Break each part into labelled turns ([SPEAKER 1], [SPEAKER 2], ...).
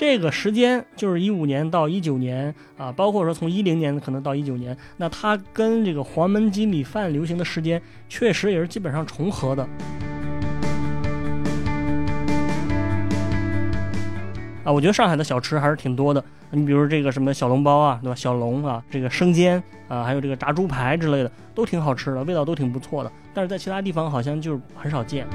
[SPEAKER 1] 这个时间就是一五年到一九年啊，包括说从一零年可能到一九年，那它跟这个黄焖鸡米饭流行的时间确实也是基本上重合的。啊，我觉得上海的小吃还是挺多的。你比如这个什么小笼包啊，对吧？小笼啊，这个生煎啊，还有这个炸猪排之类的，都挺好吃的，味道都挺不错的。但是在其他地方好像就很少见。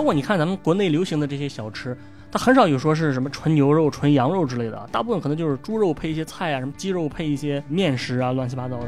[SPEAKER 1] 包括你看咱们国内流行的这些小吃，它很少有说是什么纯牛肉、纯羊肉之类的，大部分可能就是猪肉配一些菜啊，什么鸡肉配一些面食啊，乱七八糟的。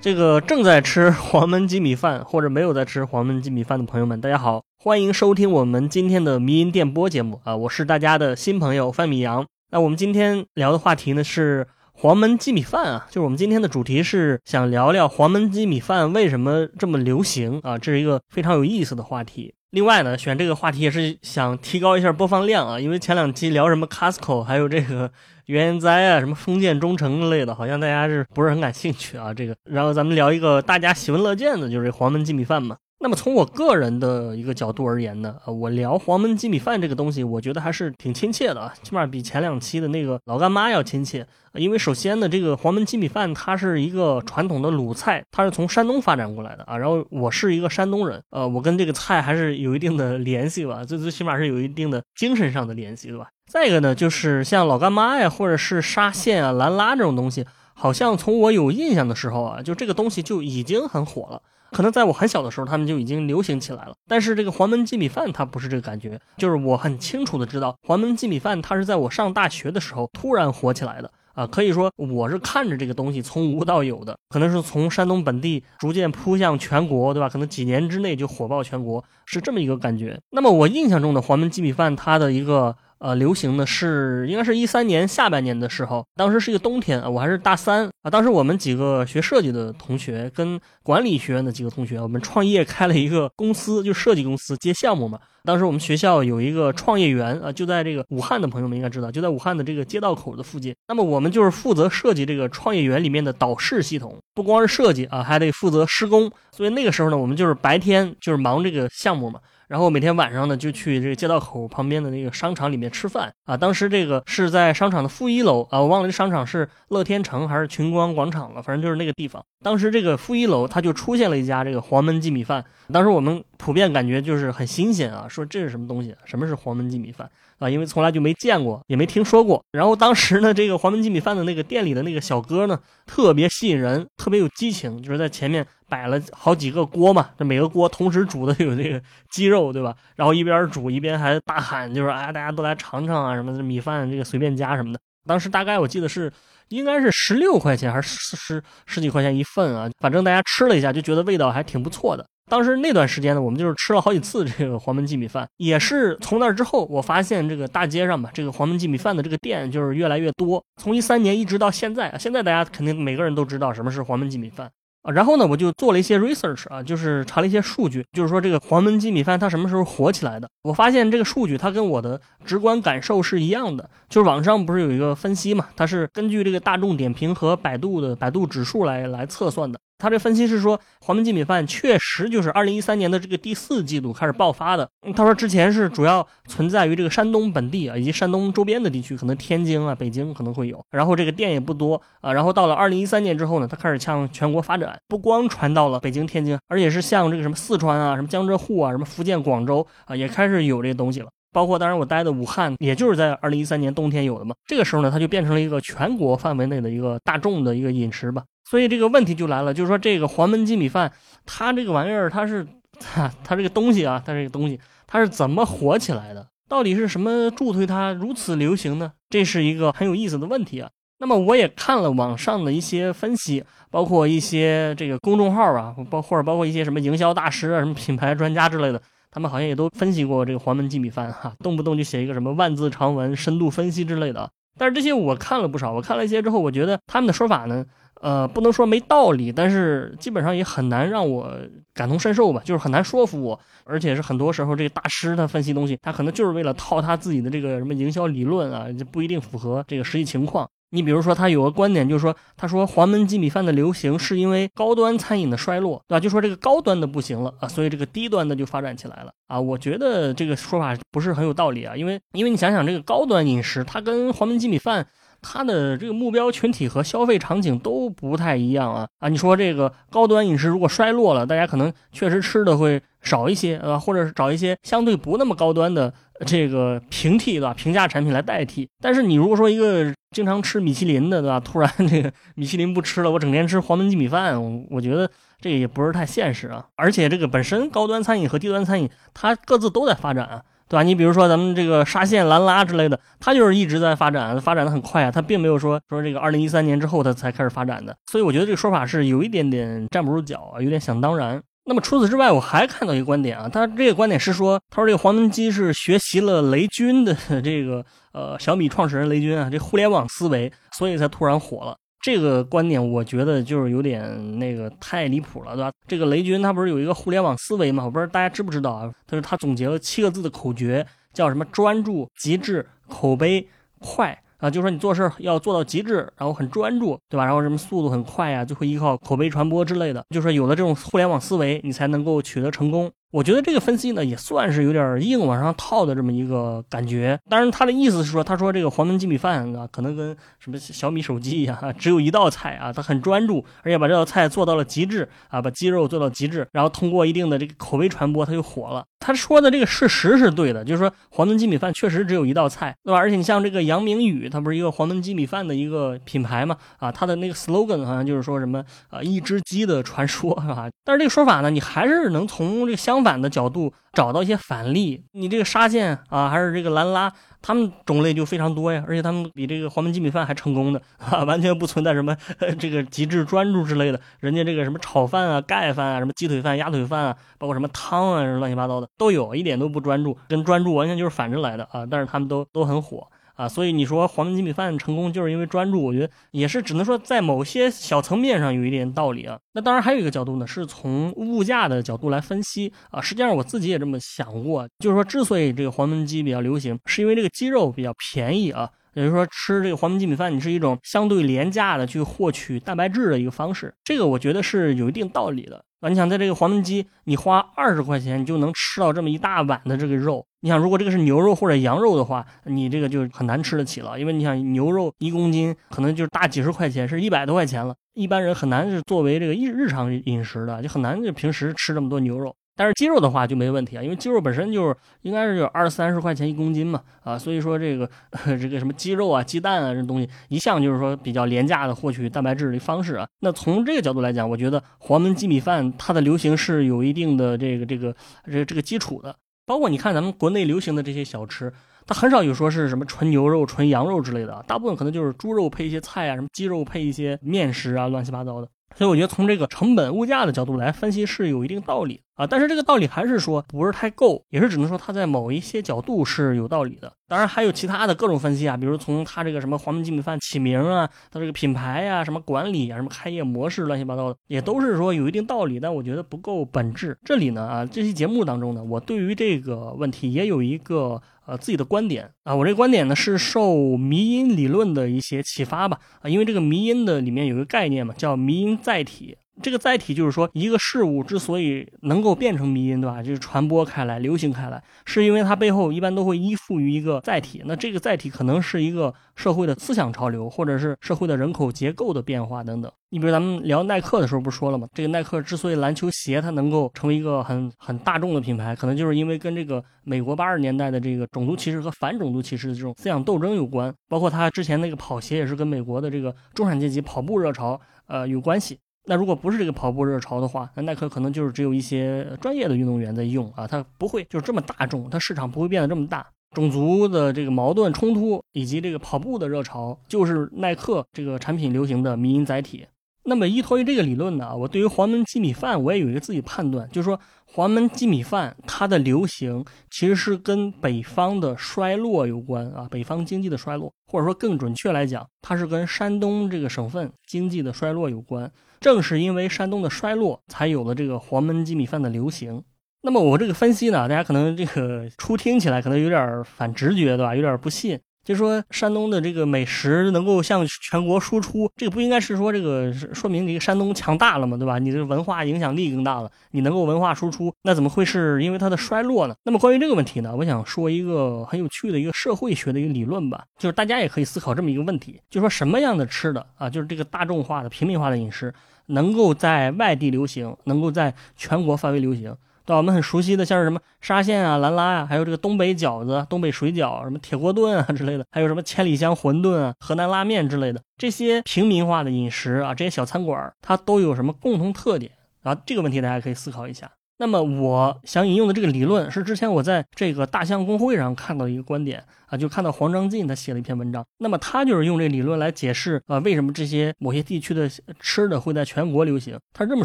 [SPEAKER 1] 这个正在吃黄焖鸡米饭或者没有在吃黄焖鸡米饭的朋友们，大家好，欢迎收听我们今天的迷音电波节目啊！我是大家的新朋友范米阳。那我们今天聊的话题呢是黄焖鸡米饭啊，就是我们今天的主题是想聊聊黄焖鸡米饭为什么这么流行啊，这是一个非常有意思的话题。另外呢，选这个话题也是想提高一下播放量啊，因为前两期聊什么 Costco，还有这个。原哉啊，什么封建忠诚之类的，好像大家是不是很感兴趣啊？这个，然后咱们聊一个大家喜闻乐见的，就是黄焖鸡米饭嘛。那么从我个人的一个角度而言呢，呃，我聊黄焖鸡米饭这个东西，我觉得还是挺亲切的啊，起码比前两期的那个老干妈要亲切。因为首先呢，这个黄焖鸡米饭它是一个传统的鲁菜，它是从山东发展过来的啊。然后我是一个山东人，呃，我跟这个菜还是有一定的联系吧，最最起码是有一定的精神上的联系，对吧？再一个呢，就是像老干妈呀，或者是沙县啊、兰拉这种东西，好像从我有印象的时候啊，就这个东西就已经很火了。可能在我很小的时候，他们就已经流行起来了。但是这个黄焖鸡米饭它不是这个感觉，就是我很清楚的知道，黄焖鸡米饭它是在我上大学的时候突然火起来的啊。可以说我是看着这个东西从无到有的，可能是从山东本地逐渐扑向全国，对吧？可能几年之内就火爆全国，是这么一个感觉。那么我印象中的黄焖鸡米饭，它的一个。呃，流行的是应该是一三年下半年的时候，当时是一个冬天啊，我还是大三啊。当时我们几个学设计的同学跟管理学院的几个同学，我们创业开了一个公司，就设计公司接项目嘛。当时我们学校有一个创业园啊，就在这个武汉的朋友们应该知道，就在武汉的这个街道口的附近。那么我们就是负责设计这个创业园里面的导视系统，不光是设计啊，还得负责施工。所以那个时候呢，我们就是白天就是忙这个项目嘛。然后每天晚上呢，就去这个街道口旁边的那个商场里面吃饭啊。当时这个是在商场的负一楼啊，我忘了这商场是乐天城还是群光广场了，反正就是那个地方。当时这个负一楼，它就出现了一家这个黄焖鸡米饭。当时我们普遍感觉就是很新鲜啊，说这是什么东西？什么是黄焖鸡米饭啊？因为从来就没见过，也没听说过。然后当时呢，这个黄焖鸡米饭的那个店里的那个小哥呢，特别吸引人，特别有激情，就是在前面摆了好几个锅嘛，这每个锅同时煮的有这个鸡肉，对吧？然后一边煮一边还大喊，就是哎，大家都来尝尝啊，什么这米饭这个随便加什么的。当时大概我记得是。应该是十六块钱还是十十几块钱一份啊？反正大家吃了一下，就觉得味道还挺不错的。当时那段时间呢，我们就是吃了好几次这个黄焖鸡米饭，也是从那之后，我发现这个大街上吧，这个黄焖鸡米饭的这个店就是越来越多。从一三年一直到现在，现在大家肯定每个人都知道什么是黄焖鸡米饭。啊，然后呢，我就做了一些 research 啊，就是查了一些数据，就是说这个黄焖鸡米饭它什么时候火起来的？我发现这个数据它跟我的直观感受是一样的，就是网上不是有一个分析嘛，它是根据这个大众点评和百度的百度指数来来测算的。他这分析是说，黄焖鸡米饭确实就是二零一三年的这个第四季度开始爆发的。他说之前是主要存在于这个山东本地啊，以及山东周边的地区，可能天津啊、北京可能会有。然后这个店也不多啊。然后到了二零一三年之后呢，他开始向全国发展，不光传到了北京、天津，而且是像这个什么四川啊、什么江浙沪啊、什么福建、广州啊，也开始有这个东西了。包括当然我待的武汉，也就是在二零一三年冬天有的嘛。这个时候呢，它就变成了一个全国范围内的一个大众的一个饮食吧。所以这个问题就来了，就是说这个黄焖鸡米饭，它这个玩意儿，它是它它这个东西啊，它这个东西，它是怎么火起来的？到底是什么助推它如此流行呢？这是一个很有意思的问题啊。那么我也看了网上的一些分析，包括一些这个公众号啊，包或者包括一些什么营销大师啊、什么品牌专家之类的，他们好像也都分析过这个黄焖鸡米饭哈，动不动就写一个什么万字长文、深度分析之类的。但是这些我看了不少，我看了一些之后，我觉得他们的说法呢。呃，不能说没道理，但是基本上也很难让我感同身受吧，就是很难说服我。而且是很多时候，这个大师他分析东西，他可能就是为了套他自己的这个什么营销理论啊，就不一定符合这个实际情况。你比如说，他有个观点，就是说，他说黄焖鸡米饭的流行是因为高端餐饮的衰落，对吧？就说这个高端的不行了啊，所以这个低端的就发展起来了啊。我觉得这个说法不是很有道理啊，因为因为你想想，这个高端饮食，它跟黄焖鸡米饭。它的这个目标群体和消费场景都不太一样啊啊！你说这个高端饮食如果衰落了，大家可能确实吃的会少一些啊，或者是找一些相对不那么高端的这个平替对吧？平价产品来代替。但是你如果说一个经常吃米其林的对吧？突然这个米其林不吃了，我整天吃黄焖鸡米饭，我我觉得这也不是太现实啊。而且这个本身高端餐饮和低端餐饮，它各自都在发展啊。对吧？你比如说咱们这个沙县兰拉之类的，它就是一直在发展，发展的很快啊。它并没有说说这个二零一三年之后它才开始发展的，所以我觉得这个说法是有一点点站不住脚啊，有点想当然。那么除此之外，我还看到一个观点啊，他这个观点是说，他说这个黄焖鸡是学习了雷军的 这个呃小米创始人雷军啊，这互联网思维，所以才突然火了。这个观点我觉得就是有点那个太离谱了，对吧？这个雷军他不是有一个互联网思维嘛？我不知道大家知不知道啊？他说他总结了七个字的口诀，叫什么？专注、极致、口碑、快啊！就是说你做事要做到极致，然后很专注，对吧？然后什么速度很快呀，就会依靠口碑传播之类的。就是说有了这种互联网思维，你才能够取得成功。我觉得这个分析呢，也算是有点硬往上套的这么一个感觉。当然，他的意思是说，他说这个黄焖鸡米饭啊，可能跟什么小米手机一样，只有一道菜啊，他很专注，而且把这道菜做到了极致啊，把鸡肉做到极致，然后通过一定的这个口碑传播，他就火了。他说的这个事实是对的，就是说黄焖鸡米饭确实只有一道菜，对吧？而且你像这个杨明宇，他不是一个黄焖鸡米饭的一个品牌嘛？啊，他的那个 slogan 好像就是说什么啊，一只鸡的传说，是吧？但是这个说法呢，你还是能从这个相反的角度。找到一些反例，你这个沙县啊，还是这个兰拉，他们种类就非常多呀，而且他们比这个黄焖鸡米饭还成功的啊，完全不存在什么这个极致专注之类的。人家这个什么炒饭啊、盖饭啊、什么鸡腿饭、鸭腿饭啊，包括什么汤啊，乱七八糟的都有，一点都不专注，跟专注完全就是反着来的啊。但是他们都都很火。啊，所以你说黄焖鸡米饭成功就是因为专注，我觉得也是只能说在某些小层面上有一点道理啊。那当然还有一个角度呢，是从物价的角度来分析啊。实际上我自己也这么想过，就是说之所以这个黄焖鸡比较流行，是因为这个鸡肉比较便宜啊。也就是说吃这个黄焖鸡米饭，你是一种相对廉价的去获取蛋白质的一个方式，这个我觉得是有一定道理的。啊，你想在这个黄焖鸡，你花二十块钱，你就能吃到这么一大碗的这个肉。你想，如果这个是牛肉或者羊肉的话，你这个就很难吃得起了，因为你想牛肉一公斤可能就是大几十块钱，是一百多块钱了，一般人很难是作为这个日日常饮食的，就很难就平时吃这么多牛肉。但是鸡肉的话就没问题啊，因为鸡肉本身就是应该是有二三十块钱一公斤嘛，啊，所以说这个 这个什么鸡肉啊、鸡蛋啊这东西，一向就是说比较廉价的获取蛋白质的方式啊。那从这个角度来讲，我觉得黄焖鸡米饭它的流行是有一定的这个这个这个这个基础的。包括你看咱们国内流行的这些小吃，它很少有说是什么纯牛肉、纯羊肉之类的，大部分可能就是猪肉配一些菜啊，什么鸡肉配一些面食啊，乱七八糟的。所以我觉得从这个成本物价的角度来分析是有一定道理啊，但是这个道理还是说不是太够，也是只能说它在某一些角度是有道理的。当然还有其他的各种分析啊，比如从它这个什么黄焖鸡米饭起名啊，它这个品牌呀、什么管理啊、什么开业模式乱七八糟的，也都是说有一定道理，但我觉得不够本质。这里呢啊，这期节目当中呢，我对于这个问题也有一个。呃，自己的观点啊，我这个观点呢是受迷因理论的一些启发吧啊，因为这个迷因的里面有个概念嘛，叫迷因载体。这个载体就是说，一个事物之所以能够变成迷因，对吧？就是传播开来、流行开来，是因为它背后一般都会依附于一个载体。那这个载体可能是一个社会的思想潮流，或者是社会的人口结构的变化等等。你比如咱们聊耐克的时候，不是说了吗？这个耐克之所以篮球鞋它能够成为一个很很大众的品牌，可能就是因为跟这个美国八十年代的这个种族歧视和反种族歧视的这种思想斗争有关。包括它之前那个跑鞋也是跟美国的这个中产阶级跑步热潮呃有关系。那如果不是这个跑步热潮的话，那耐克可能就是只有一些专业的运动员在用啊，它不会就是这么大众，它市场不会变得这么大。种族的这个矛盾冲突以及这个跑步的热潮，就是耐克这个产品流行的迷因载体。那么依托于这个理论呢，我对于黄焖鸡米饭我也有一个自己判断，就是说黄焖鸡米饭它的流行其实是跟北方的衰落有关啊，北方经济的衰落，或者说更准确来讲，它是跟山东这个省份经济的衰落有关。正是因为山东的衰落，才有了这个黄焖鸡米饭的流行。那么我这个分析呢，大家可能这个初听起来可能有点反直觉，对吧？有点不信。就说山东的这个美食能够向全国输出，这个不应该是说这个说明这个山东强大了嘛，对吧？你的文化影响力更大了，你能够文化输出，那怎么会是因为它的衰落呢？那么关于这个问题呢，我想说一个很有趣的一个社会学的一个理论吧，就是大家也可以思考这么一个问题，就说什么样的吃的啊，就是这个大众化的平民化的饮食，能够在外地流行，能够在全国范围流行。对，我们很熟悉的，像是什么沙县啊、兰拉啊，还有这个东北饺子、东北水饺、什么铁锅炖啊之类的，还有什么千里香馄饨啊、河南拉面之类的，这些平民化的饮食啊，这些小餐馆，它都有什么共同特点啊？这个问题大家可以思考一下。那么我想引用的这个理论是之前我在这个大象公会上看到一个观点啊，就看到黄章进他写了一篇文章，那么他就是用这理论来解释啊为什么这些某些地区的吃的会在全国流行。他是这么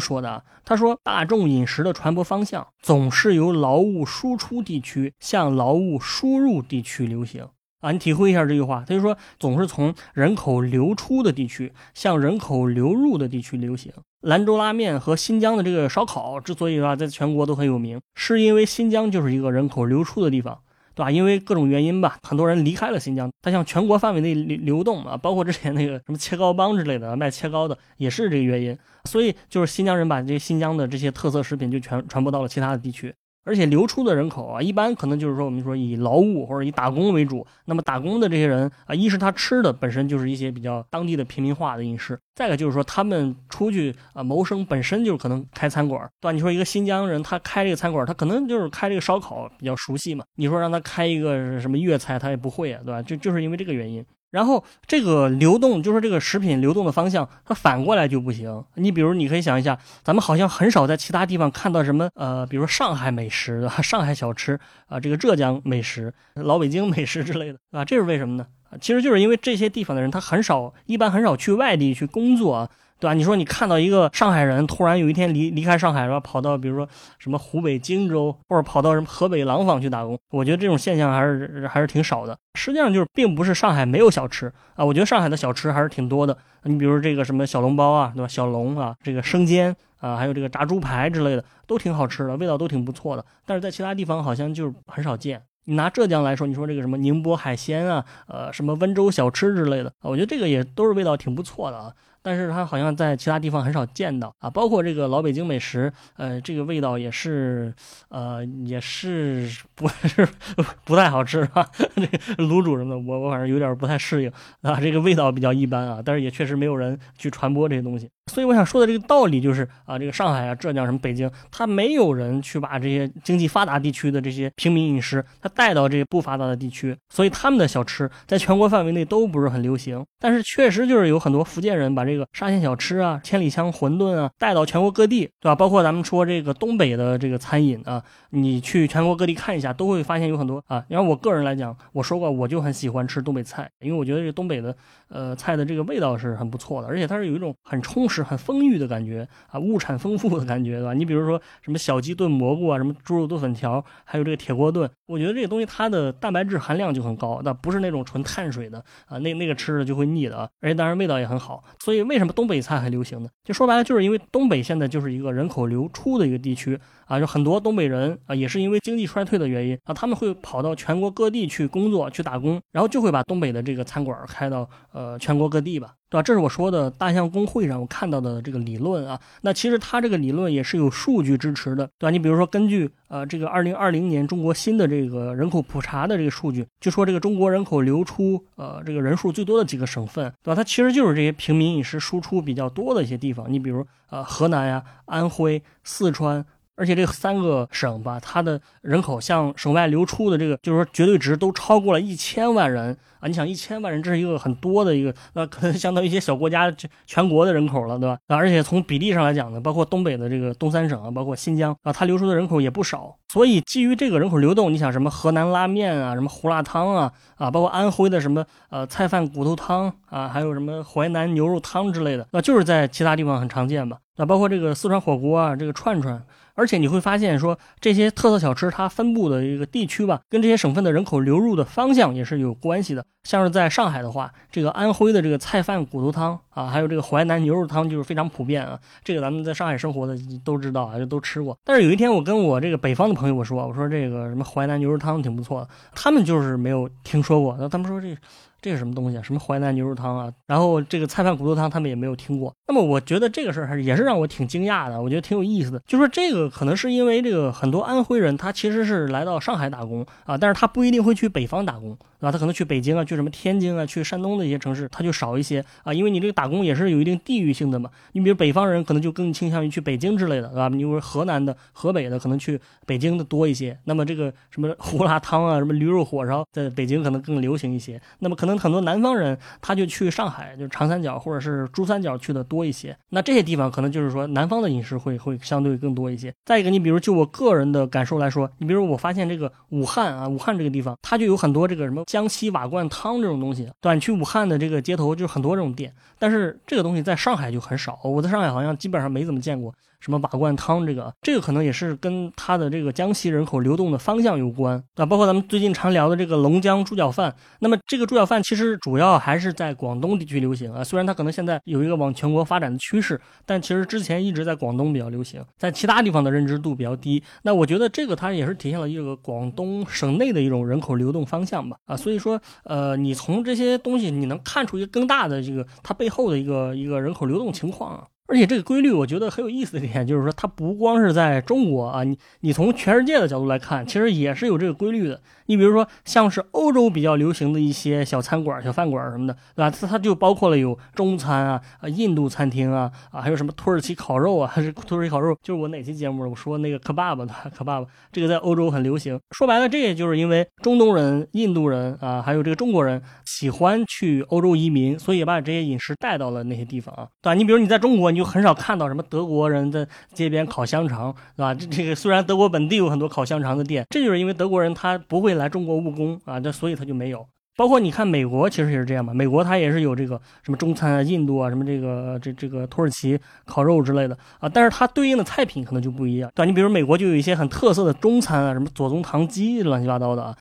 [SPEAKER 1] 说的啊，他说大众饮食的传播方向总是由劳务输出地区向劳务输入地区流行。啊，你体会一下这句话，他就说总是从人口流出的地区向人口流入的地区流行。兰州拉面和新疆的这个烧烤之所以啊在全国都很有名，是因为新疆就是一个人口流出的地方，对吧？因为各种原因吧，很多人离开了新疆，它向全国范围内流流动啊，包括之前那个什么切糕帮之类的卖切糕的也是这个原因，所以就是新疆人把这新疆的这些特色食品就全传播到了其他的地区。而且流出的人口啊，一般可能就是说，我们说以劳务或者以打工为主。那么打工的这些人啊，一是他吃的本身就是一些比较当地的平民化的饮食，再个就是说他们出去啊谋生本身就可能开餐馆，对吧？你说一个新疆人他开这个餐馆，他可能就是开这个烧烤比较熟悉嘛。你说让他开一个什么粤菜，他也不会啊，对吧？就就是因为这个原因。然后这个流动，就是这个食品流动的方向，它反过来就不行。你比如，你可以想一下，咱们好像很少在其他地方看到什么，呃，比如上海美食啊？上海小吃啊，这个浙江美食、老北京美食之类的，啊，这是为什么呢？其实就是因为这些地方的人，他很少，一般很少去外地去工作啊。对吧？你说你看到一个上海人突然有一天离离开上海，然后跑到比如说什么湖北荆州，或者跑到什么河北廊坊去打工，我觉得这种现象还是还是挺少的。实际上就是并不是上海没有小吃啊，我觉得上海的小吃还是挺多的。你比如这个什么小笼包啊，对吧？小笼啊，这个生煎啊，还有这个炸猪排之类的，都挺好吃的，味道都挺不错的。但是在其他地方好像就很少见。你拿浙江来说，你说这个什么宁波海鲜啊，呃，什么温州小吃之类的啊，我觉得这个也都是味道挺不错的啊。但是它好像在其他地方很少见到啊，包括这个老北京美食，呃，这个味道也是，呃，也是不是 不太好吃啊。这个卤煮什么的，我我反正有点不太适应啊，这个味道比较一般啊。但是也确实没有人去传播这些东西。所以我想说的这个道理就是啊，这个上海啊、浙江什么北京，它没有人去把这些经济发达地区的这些平民饮食，它带到这些不发达的地区，所以他们的小吃在全国范围内都不是很流行。但是确实就是有很多福建人把这个沙县小吃啊、千里香馄饨啊带到全国各地，对吧？包括咱们说这个东北的这个餐饮啊，你去全国各地看一下，都会发现有很多啊。你看我个人来讲，我说过我就很喜欢吃东北菜，因为我觉得这东北的呃菜的这个味道是很不错的，而且它是有一种很充实。很丰裕的感觉啊，物产丰富的感觉，对吧？你比如说什么小鸡炖蘑菇啊，什么猪肉炖粉条，还有这个铁锅炖，我觉得这个东西它的蛋白质含量就很高，那不是那种纯碳水的啊，那那个吃着就会腻的啊，而且当然味道也很好。所以为什么东北菜很流行呢？就说白了，就是因为东北现在就是一个人口流出的一个地区啊，就很多东北人啊，也是因为经济衰退的原因啊，他们会跑到全国各地去工作去打工，然后就会把东北的这个餐馆开到呃全国各地吧。对吧？这是我说的大象公会上我看到的这个理论啊。那其实它这个理论也是有数据支持的，对吧？你比如说，根据呃这个二零二零年中国新的这个人口普查的这个数据，就说这个中国人口流出呃这个人数最多的几个省份，对吧？它其实就是这些平民饮食输出比较多的一些地方。你比如呃河南呀、安徽、四川。而且这三个省吧，它的人口向省外流出的这个，就是说绝对值都超过了一千万人啊！你想一千万人，这是一个很多的一个，那可能相当于一些小国家全国的人口了，对吧？啊，而且从比例上来讲呢，包括东北的这个东三省啊，包括新疆啊，它流出的人口也不少。所以基于这个人口流动，你想什么河南拉面啊，什么胡辣汤啊，啊，包括安徽的什么呃菜饭骨头汤啊，还有什么淮南牛肉汤之类的，那就是在其他地方很常见吧？那包括这个四川火锅啊，这个串串。而且你会发现，说这些特色小吃它分布的一个地区吧，跟这些省份的人口流入的方向也是有关系的。像是在上海的话，这个安徽的这个菜饭骨头汤啊，还有这个淮南牛肉汤就是非常普遍啊。这个咱们在上海生活的都知道啊，就都吃过。但是有一天我跟我这个北方的朋友我说，我说这个什么淮南牛肉汤挺不错的，他们就是没有听说过。那他们说这。这是什么东西啊？什么淮南牛肉汤啊？然后这个菜饭骨头汤他们也没有听过。那么我觉得这个事儿还是也是让我挺惊讶的，我觉得挺有意思的。就说这个可能是因为这个很多安徽人他其实是来到上海打工啊，但是他不一定会去北方打工。啊，他可能去北京啊，去什么天津啊，去山东的一些城市，他就少一些啊，因为你这个打工也是有一定地域性的嘛。你比如北方人可能就更倾向于去北京之类的，对吧？你比如河南的、河北的，可能去北京的多一些。那么这个什么胡辣汤啊，什么驴肉火烧，在北京可能更流行一些。那么可能很多南方人他就去上海，就是长三角或者是珠三角去的多一些。那这些地方可能就是说南方的饮食会会相对更多一些。再一个，你比如就我个人的感受来说，你比如我发现这个武汉啊，武汉这个地方，它就有很多这个什么。江西瓦罐汤这种东西，短，去武汉的这个街头就很多这种店，但是这个东西在上海就很少。我在上海好像基本上没怎么见过。什么瓦罐汤，这个这个可能也是跟它的这个江西人口流动的方向有关啊。包括咱们最近常聊的这个龙江猪脚饭，那么这个猪脚饭其实主要还是在广东地区流行啊。虽然它可能现在有一个往全国发展的趋势，但其实之前一直在广东比较流行，在其他地方的认知度比较低。那我觉得这个它也是体现了一个广东省内的一种人口流动方向吧啊。所以说，呃，你从这些东西你能看出一个更大的这个它背后的一个一个人口流动情况啊。而且这个规律，我觉得很有意思的一点就是说，它不光是在中国啊，你你从全世界的角度来看，其实也是有这个规律的。你比如说，像是欧洲比较流行的一些小餐馆、小饭馆什么的，对吧？它它就包括了有中餐啊、啊印度餐厅啊、啊还有什么土耳其烤肉啊，还 是土耳其烤肉，就是我哪期节目我说那个可爸爸的可爸爸，这个在欧洲很流行。说白了，这也就是因为中东人、印度人啊，还有这个中国人喜欢去欧洲移民，所以把这些饮食带到了那些地方啊，对吧？你比如你在中国，你就很少看到什么德国人在街边烤香肠，对吧？这这个虽然德国本地有很多烤香肠的店，这就是因为德国人他不会。来中国务工啊，这所以他就没有。包括你看美国，其实也是这样嘛。美国它也是有这个什么中餐啊、印度啊、什么这个这这个土耳其烤肉之类的啊，但是它对应的菜品可能就不一样。对吧，你比如美国就有一些很特色的中餐啊，什么左宗棠鸡乱七八糟的啊。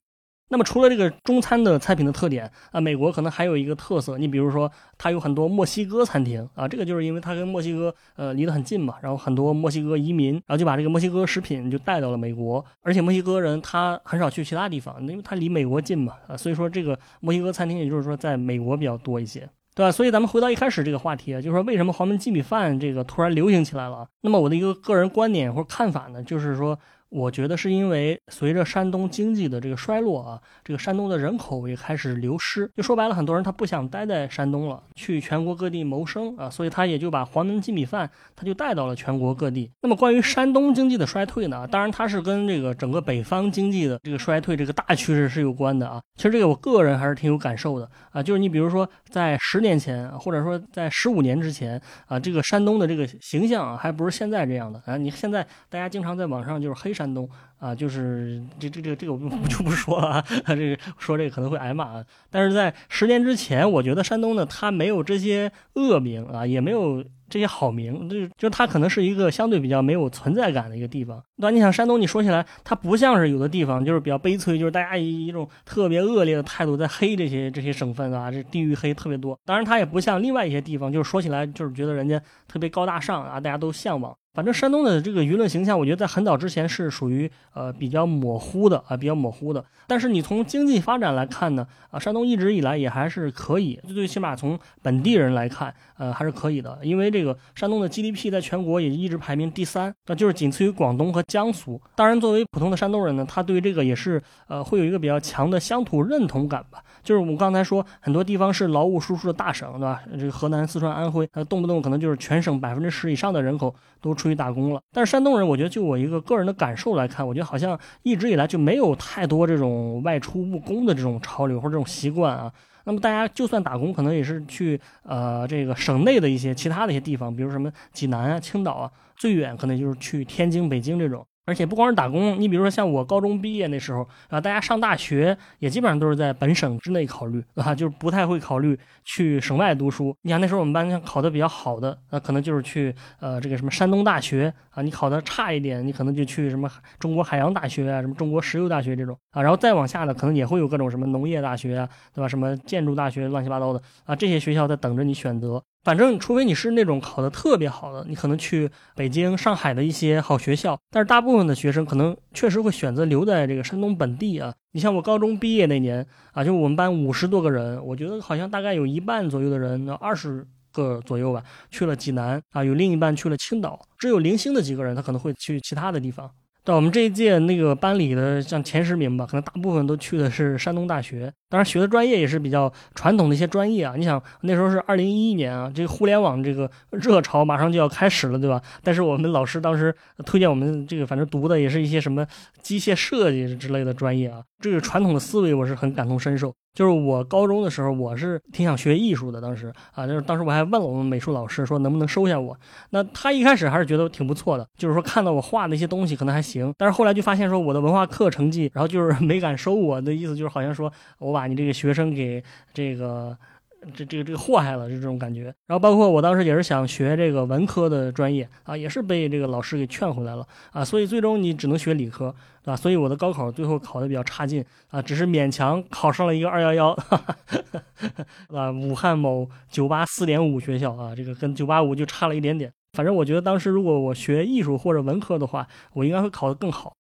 [SPEAKER 1] 那么除了这个中餐的菜品的特点啊，美国可能还有一个特色，你比如说它有很多墨西哥餐厅啊，这个就是因为它跟墨西哥呃离得很近嘛，然后很多墨西哥移民，然后就把这个墨西哥食品就带到了美国，而且墨西哥人他很少去其他地方，因为他离美国近嘛啊，所以说这个墨西哥餐厅也就是说在美国比较多一些，对吧？所以咱们回到一开始这个话题啊，就是说为什么黄焖鸡米饭这个突然流行起来了？那么我的一个个人观点或者看法呢，就是说。我觉得是因为随着山东经济的这个衰落啊，这个山东的人口也开始流失。就说白了，很多人他不想待在山东了，去全国各地谋生啊，所以他也就把黄焖鸡米饭他就带到了全国各地。那么关于山东经济的衰退呢，当然它是跟这个整个北方经济的这个衰退这个大趋势是有关的啊。其实这个我个人还是挺有感受的啊，就是你比如说在十年前，或者说在十五年之前啊，这个山东的这个形象啊，还不是现在这样的啊。你现在大家经常在网上就是黑。山东啊，就是这这这这个我 就不说了啊，这个说这个可能会挨骂。但是在十年之前，我觉得山东呢，它没有这些恶名啊，也没有这些好名，就就它可能是一个相对比较没有存在感的一个地方。那你想山东，你说起来，它不像是有的地方就是比较悲催，就是大家以一种特别恶劣的态度在黑这些这些省份啊，这地域黑特别多。当然，它也不像另外一些地方，就是说起来就是觉得人家特别高大上啊，大家都向往。反正山东的这个舆论形象，我觉得在很早之前是属于呃比较模糊的啊，比较模糊的。但是你从经济发展来看呢，啊，山东一直以来也还是可以，最起码从本地人来看，呃，还是可以的。因为这个山东的 GDP 在全国也一直排名第三，那就是仅次于广东和江苏。当然，作为普通的山东人呢，他对这个也是呃会有一个比较强的乡土认同感吧。就是我们刚才说，很多地方是劳务输出的大省，对吧？这个河南、四川、安徽，它动不动可能就是全省百分之十以上的人口都出去打工了。但是山东人，我觉得就我一个个人的感受来看，我觉得好像一直以来就没有太多这种外出务工的这种潮流或者这种习惯啊。那么大家就算打工，可能也是去呃这个省内的一些其他的一些地方，比如什么济南啊、青岛啊，最远可能就是去天津、北京这种。而且不光是打工，你比如说像我高中毕业那时候啊，大家上大学也基本上都是在本省之内考虑，啊，就是不太会考虑去省外读书。你看那时候我们班考的比较好的，那可能就是去呃这个什么山东大学啊，你考的差一点，你可能就去什么中国海洋大学啊，什么中国石油大学这种啊，然后再往下呢，可能也会有各种什么农业大学啊，对吧？什么建筑大学，乱七八糟的啊，这些学校在等着你选择。反正，除非你是那种考得特别好的，你可能去北京、上海的一些好学校。但是，大部分的学生可能确实会选择留在这个山东本地啊。你像我高中毕业那年啊，就我们班五十多个人，我觉得好像大概有一半左右的人，那二十个左右吧，去了济南啊，有另一半去了青岛，只有零星的几个人，他可能会去其他的地方。到我们这一届那个班里的像前十名吧，可能大部分都去的是山东大学，当然学的专业也是比较传统的一些专业啊。你想那时候是二零一一年啊，这个互联网这个热潮马上就要开始了，对吧？但是我们老师当时推荐我们这个，反正读的也是一些什么机械设计之类的专业啊。这个传统的思维我是很感同身受。就是我高中的时候，我是挺想学艺术的。当时啊，就是当时我还问了我们美术老师，说能不能收下我。那他一开始还是觉得挺不错的，就是说看到我画的一些东西可能还行。但是后来就发现说我的文化课成绩，然后就是没敢收我的意思，就是好像说我把把你这个学生给这个。这这个这个祸害了，就这种感觉。然后包括我当时也是想学这个文科的专业啊，也是被这个老师给劝回来了啊。所以最终你只能学理科，对吧？所以我的高考最后考的比较差劲啊，只是勉强考上了一个二幺幺，啊，武汉某九八四点五学校啊，这个跟九八五就差了一点点。反正我觉得当时如果我学艺术或者文科的话，我应该会考得更好。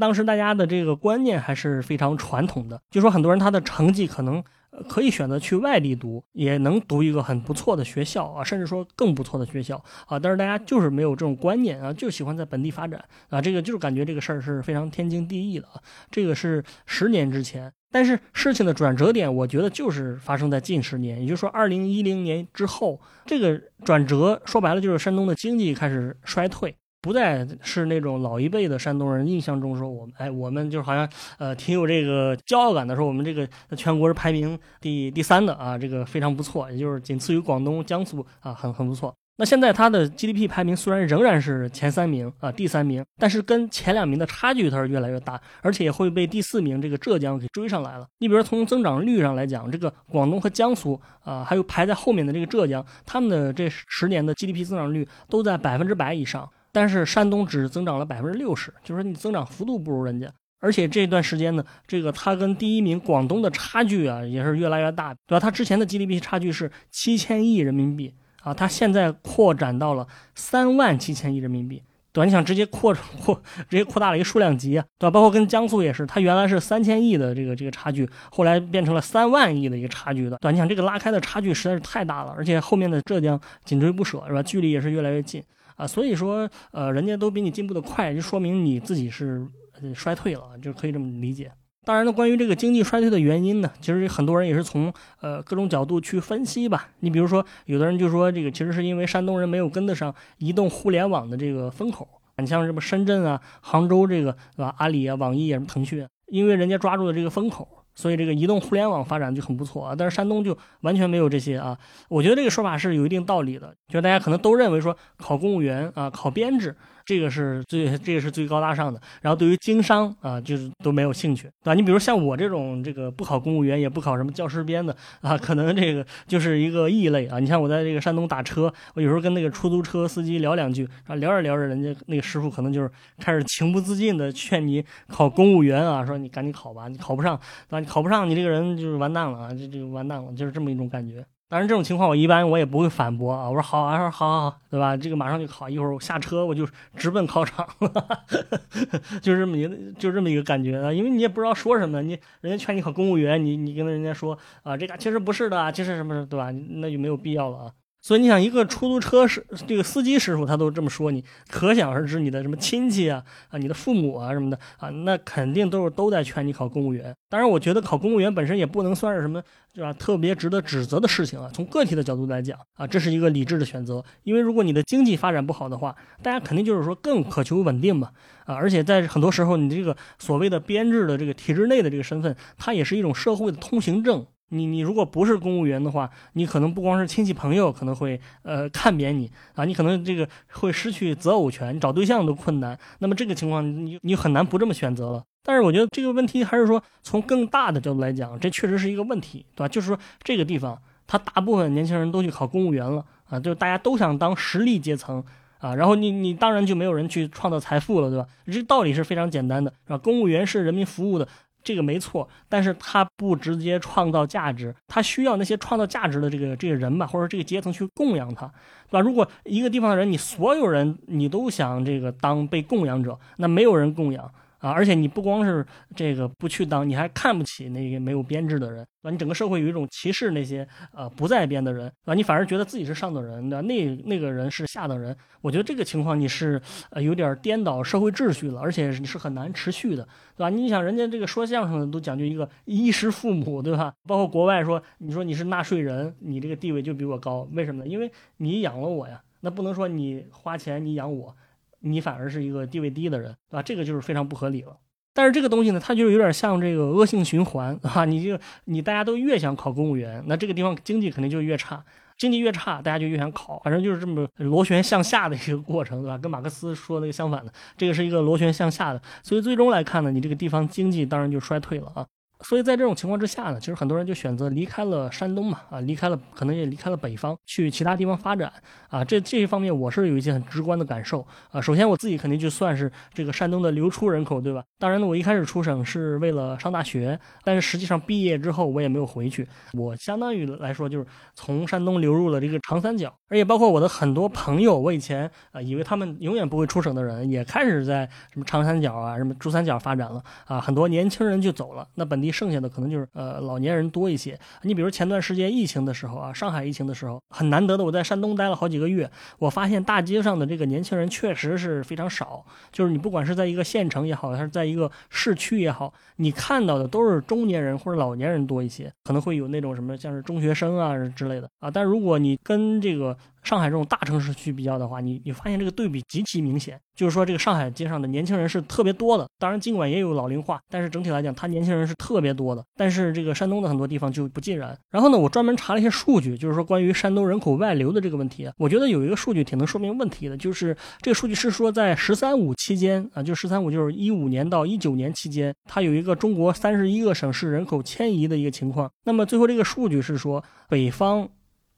[SPEAKER 1] 当时大家的这个观念还是非常传统的，就说很多人他的成绩可能。可以选择去外地读，也能读一个很不错的学校啊，甚至说更不错的学校啊。但是大家就是没有这种观念啊，就喜欢在本地发展啊。这个就是感觉这个事儿是非常天经地义的啊。这个是十年之前，但是事情的转折点，我觉得就是发生在近十年，也就是说二零一零年之后，这个转折说白了就是山东的经济开始衰退。不再是那种老一辈的山东人印象中说我们哎我们就好像呃挺有这个骄傲感的说我们这个全国是排名第第三的啊这个非常不错也就是仅次于广东江苏啊很很不错那现在它的 GDP 排名虽然仍然是前三名啊第三名但是跟前两名的差距它是越来越大而且也会被第四名这个浙江给追上来了你比如说从增长率上来讲这个广东和江苏啊还有排在后面的这个浙江他们的这十年的 GDP 增长率都在百分之百以上。但是山东只增长了百分之六十，就是说你增长幅度不如人家，而且这段时间呢，这个它跟第一名广东的差距啊也是越来越大，对吧？它之前的 GDP 差距是七千亿人民币啊，它现在扩展到了三万七千亿人民币，对吧？你想直接扩扩直接扩大了一个数量级啊，对吧？包括跟江苏也是，它原来是三千亿的这个这个差距，后来变成了三万亿的一个差距的，对吧？你想这个拉开的差距实在是太大了，而且后面的浙江紧追不舍，是吧？距离也是越来越近。啊，所以说，呃，人家都比你进步的快，就说明你自己是衰退了，就可以这么理解。当然呢，关于这个经济衰退的原因呢，其实很多人也是从呃各种角度去分析吧。你比如说，有的人就说这个其实是因为山东人没有跟得上移动互联网的这个风口。你像什么深圳啊、杭州这个，对吧？阿里啊、网易啊、腾讯，因为人家抓住了这个风口。所以这个移动互联网发展就很不错啊，但是山东就完全没有这些啊。我觉得这个说法是有一定道理的，就是大家可能都认为说考公务员啊，考编制。这个是最这个是最高大上的，然后对于经商啊，就是都没有兴趣，对吧？你比如像我这种这个不考公务员，也不考什么教师编的啊，可能这个就是一个异类啊。你像我在这个山东打车，我有时候跟那个出租车司机聊两句，啊，聊着聊着，人家那个师傅可能就是开始情不自禁的劝你考公务员啊，说你赶紧考吧，你考不上，对吧？你考不上，你这个人就是完蛋了啊，这这个完蛋了，就是这么一种感觉。当然，这种情况我一般我也不会反驳啊。我说好啊，说好好好，对吧？这个马上就考，一会儿我下车我就直奔考场了，就这么一个就这么一个感觉啊。因为你也不知道说什么，你人家劝你考公务员，你你跟人家说啊，这个其实不是的，其实什么，对吧？那就没有必要了啊。所以你想，一个出租车师这个司机师傅他都这么说你，可想而知你的什么亲戚啊啊，你的父母啊什么的啊，那肯定都是都在劝你考公务员。当然，我觉得考公务员本身也不能算是什么，对吧？特别值得指责的事情啊。从个体的角度来讲啊，这是一个理智的选择。因为如果你的经济发展不好的话，大家肯定就是说更渴求稳定嘛啊。而且在很多时候，你这个所谓的编制的这个体制内的这个身份，它也是一种社会的通行证。你你如果不是公务员的话，你可能不光是亲戚朋友可能会呃看扁你啊，你可能这个会失去择偶权，找对象都困难。那么这个情况你你很难不这么选择了。但是我觉得这个问题还是说从更大的角度来讲，这确实是一个问题，对吧？就是说这个地方，他大部分年轻人都去考公务员了啊，就是大家都想当实力阶层啊，然后你你当然就没有人去创造财富了，对吧？这道理是非常简单的，是吧？公务员是人民服务的。这个没错，但是他不直接创造价值，他需要那些创造价值的这个这个人吧，或者这个阶层去供养他，对吧？如果一个地方的人，你所有人你都想这个当被供养者，那没有人供养。啊，而且你不光是这个不去当，你还看不起那些没有编制的人，对吧？你整个社会有一种歧视那些呃不在编的人，对吧？你反而觉得自己是上等人，对吧？那那个人是下等人。我觉得这个情况你是呃有点颠倒社会秩序了，而且你是很难持续的，对吧？你想人家这个说相声的都讲究一个衣食父母，对吧？包括国外说，你说你是纳税人，你这个地位就比我高，为什么呢？因为你养了我呀，那不能说你花钱你养我。你反而是一个地位低的人，对吧？这个就是非常不合理了。但是这个东西呢，它就是有点像这个恶性循环 啊！你就你大家都越想考公务员，那这个地方经济肯定就越差，经济越差，大家就越想考，反正就是这么螺旋向下的一个过程，对吧？跟马克思说那个相反的，这个是一个螺旋向下的，所以最终来看呢，你这个地方经济当然就衰退了啊。所以在这种情况之下呢，其实很多人就选择离开了山东嘛，啊，离开了，可能也离开了北方，去其他地方发展，啊，这这一方面我是有一些很直观的感受，啊，首先我自己肯定就算是这个山东的流出人口，对吧？当然呢，我一开始出省是为了上大学，但是实际上毕业之后我也没有回去，我相当于来说就是从山东流入了这个长三角，而且包括我的很多朋友，我以前啊以为他们永远不会出省的人，也开始在什么长三角啊、什么珠三角发展了，啊，很多年轻人就走了，那本地。剩下的可能就是呃老年人多一些。你比如前段时间疫情的时候啊，上海疫情的时候很难得的，我在山东待了好几个月，我发现大街上的这个年轻人确实是非常少。就是你不管是在一个县城也好，还是在一个市区也好，你看到的都是中年人或者老年人多一些，可能会有那种什么像是中学生啊之类的啊。但如果你跟这个上海这种大城市去比较的话，你你发现这个对比极其明显，就是说这个上海街上的年轻人是特别多的。当然，尽管也有老龄化，但是整体来讲，他年轻人是特别多的。但是这个山东的很多地方就不尽然。然后呢，我专门查了一些数据，就是说关于山东人口外流的这个问题，我觉得有一个数据挺能说明问题的，就是这个数据是说在“十三五”期间啊，就“十三五”就是一五年到一九年期间，它有一个中国三十一个省市人口迁移的一个情况。那么最后这个数据是说北方。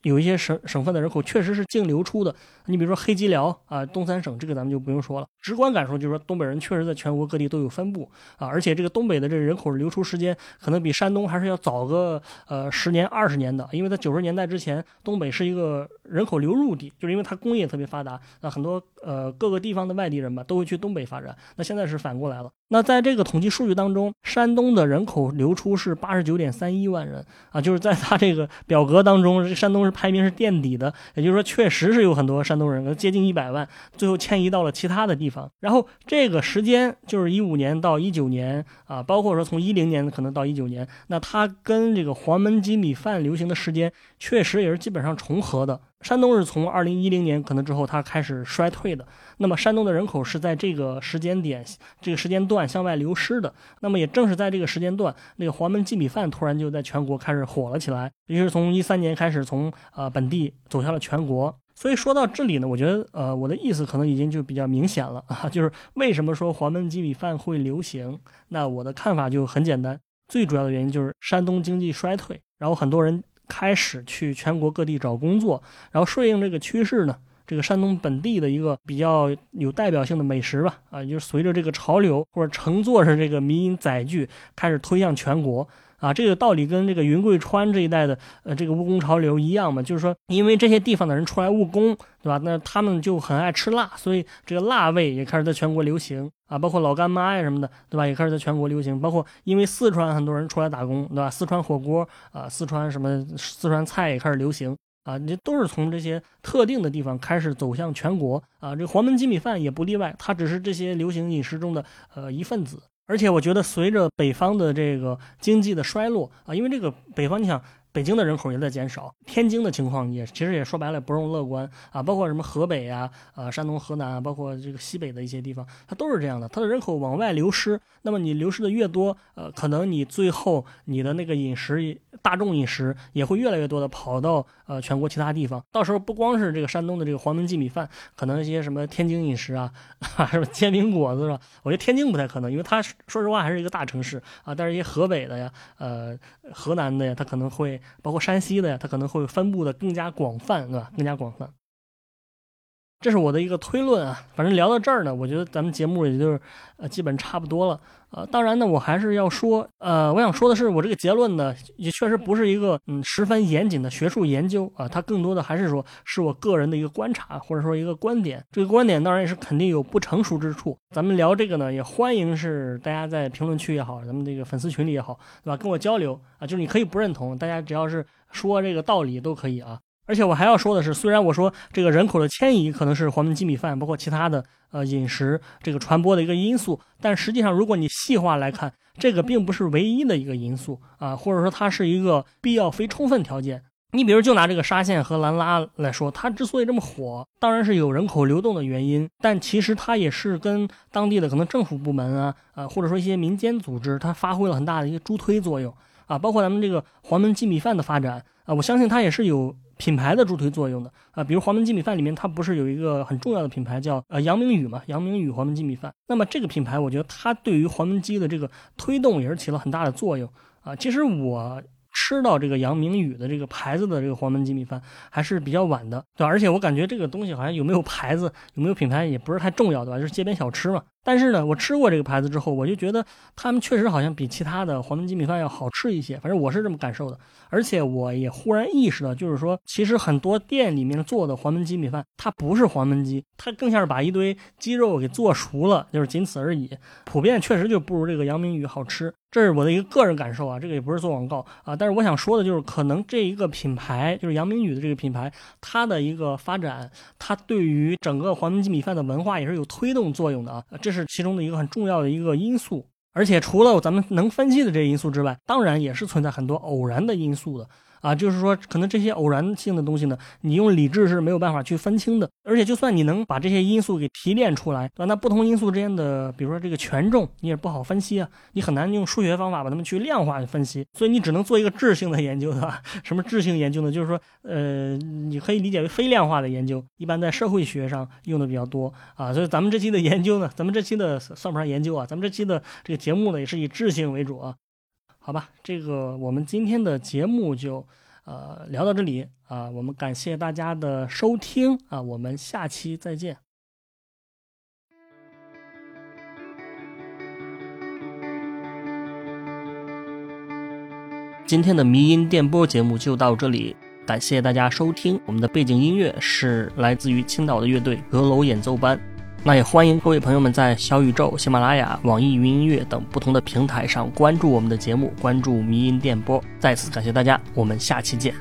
[SPEAKER 1] 有一些省省份的人口确实是净流出的，你比如说黑吉辽啊，东三省这个咱们就不用说了。直观感受就是说，东北人确实在全国各地都有分布啊，而且这个东北的这个人口流出时间可能比山东还是要早个呃十年二十年的，因为在九十年代之前，东北是一个人口流入地，就是因为它工业特别发达，那很多呃各个地方的外地人吧都会去东北发展。那现在是反过来了。那在这个统计数据当中，山东的人口流出是八十九点三一万人啊，就是在他这个表格当中，山东是排名是垫底的，也就是说，确实是有很多山东人，接近一百万，最后迁移到了其他的地方。然后这个时间就是一五年到一九年啊，包括说从一零年可能到一九年，那它跟这个黄焖鸡米饭流行的时间确实也是基本上重合的。山东是从二零一零年可能之后，它开始衰退的。那么山东的人口是在这个时间点、这个时间段向外流失的。那么也正是在这个时间段，那个黄焖鸡米饭突然就在全国开始火了起来，也就是从一三年开始，从呃本地走向了全国。所以说到这里呢，我觉得呃我的意思可能已经就比较明显了 啊，就是为什么说黄焖鸡米饭会流行？那我的看法就很简单，最主要的原因就是山东经济衰退，然后很多人。开始去全国各地找工作，然后顺应这个趋势呢，这个山东本地的一个比较有代表性的美食吧，啊，就是随着这个潮流或者乘坐着这个民营载具开始推向全国。啊，这个道理跟这个云贵川这一带的呃这个务工潮流一样嘛，就是说，因为这些地方的人出来务工，对吧？那他们就很爱吃辣，所以这个辣味也开始在全国流行啊，包括老干妈呀什么的，对吧？也开始在全国流行。包括因为四川很多人出来打工，对吧？四川火锅啊，四川什么四川菜也开始流行啊，这都是从这些特定的地方开始走向全国啊。这黄焖鸡米饭也不例外，它只是这些流行饮食中的呃一份子。而且我觉得，随着北方的这个经济的衰落啊，因为这个北方，你想北京的人口也在减少，天津的情况也其实也说白了不容乐观啊，包括什么河北啊、呃山东、河南啊，包括这个西北的一些地方，它都是这样的，它的人口往外流失。那么你流失的越多，呃，可能你最后你的那个饮食大众饮食也会越来越多的跑到呃全国其他地方。到时候不光是这个山东的这个黄焖鸡米饭，可能一些什么天津饮食啊，什么煎饼果子是吧？我觉得天津不太可能，因为它说实话还是一个大城市啊。但是一些河北的呀，呃，河南的呀，它可能会包括山西的呀，它可能会分布的更加广泛，对吧？更加广泛。这是我的一个推论啊，反正聊到这儿呢，我觉得咱们节目也就是呃基本差不多了。呃，当然呢，我还是要说，呃，我想说的是，我这个结论呢，也确实不是一个嗯十分严谨的学术研究啊，它更多的还是说是我个人的一个观察或者说一个观点。这个观点当然也是肯定有不成熟之处。咱们聊这个呢，也欢迎是大家在评论区也好，咱们这个粉丝群里也好，对吧？跟我交流啊，就是你可以不认同，大家只要是说这个道理都可以啊。而且我还要说的是，虽然我说这个人口的迁移可能是黄焖鸡米饭，包括其他的呃饮食这个传播的一个因素，但实际上如果你细化来看，这个并不是唯一的一个因素啊，或者说它是一个必要非充分条件。你比如就拿这个沙县和兰拉来说，它之所以这么火，当然是有人口流动的原因，但其实它也是跟当地的可能政府部门啊，啊或者说一些民间组织，它发挥了很大的一个助推作用啊，包括咱们这个黄焖鸡米饭的发展啊，我相信它也是有。品牌的助推作用的啊，比如黄焖鸡米饭里面，它不是有一个很重要的品牌叫呃杨明宇嘛？杨明宇黄焖鸡米饭。那么这个品牌，我觉得它对于黄焖鸡的这个推动也是起了很大的作用啊。其实我吃到这个杨明宇的这个牌子的这个黄焖鸡米饭还是比较晚的，对吧？而且我感觉这个东西好像有没有牌子、有没有品牌也不是太重要，对吧？就是街边小吃嘛。但是呢，我吃过这个牌子之后，我就觉得他们确实好像比其他的黄焖鸡米饭要好吃一些，反正我是这么感受的。而且我也忽然意识到，就是说，其实很多店里面做的黄焖鸡米饭，它不是黄焖鸡，它更像是把一堆鸡肉给做熟了，就是仅此而已。普遍确实就不如这个杨明宇好吃，这是我的一个个人感受啊，这个也不是做广告啊。但是我想说的就是，可能这一个品牌，就是杨明宇的这个品牌，它的一个发展，它对于整个黄焖鸡米饭的文化也是有推动作用的啊。这是其中的一个很重要的一个因素。而且除了咱们能分析的这些因素之外，当然也是存在很多偶然的因素的。啊，就是说，可能这些偶然性的东西呢，你用理智是没有办法去分清的。而且，就算你能把这些因素给提炼出来，那不同因素之间的，比如说这个权重，你也不好分析啊。你很难用数学方法把它们去量化分析，所以你只能做一个质性的研究，对吧？什么质性研究呢？就是说，呃，你可以理解为非量化的研究，一般在社会学上用的比较多啊。所以咱们这期的研究呢，咱们这期的算不上研究啊，咱们这期的这个节目呢，也是以质性为主啊。好吧，这个我们今天的节目就呃聊到这里啊，我们感谢大家的收听啊，我们下期再见。今天的迷音电波节目就到这里，感谢大家收听。我们的背景音乐是来自于青岛的乐队阁楼演奏班。那也欢迎各位朋友们在小宇宙、喜马拉雅、网易云音乐等不同的平台上关注我们的节目，关注迷音电波。再次感谢大家，我们下期见。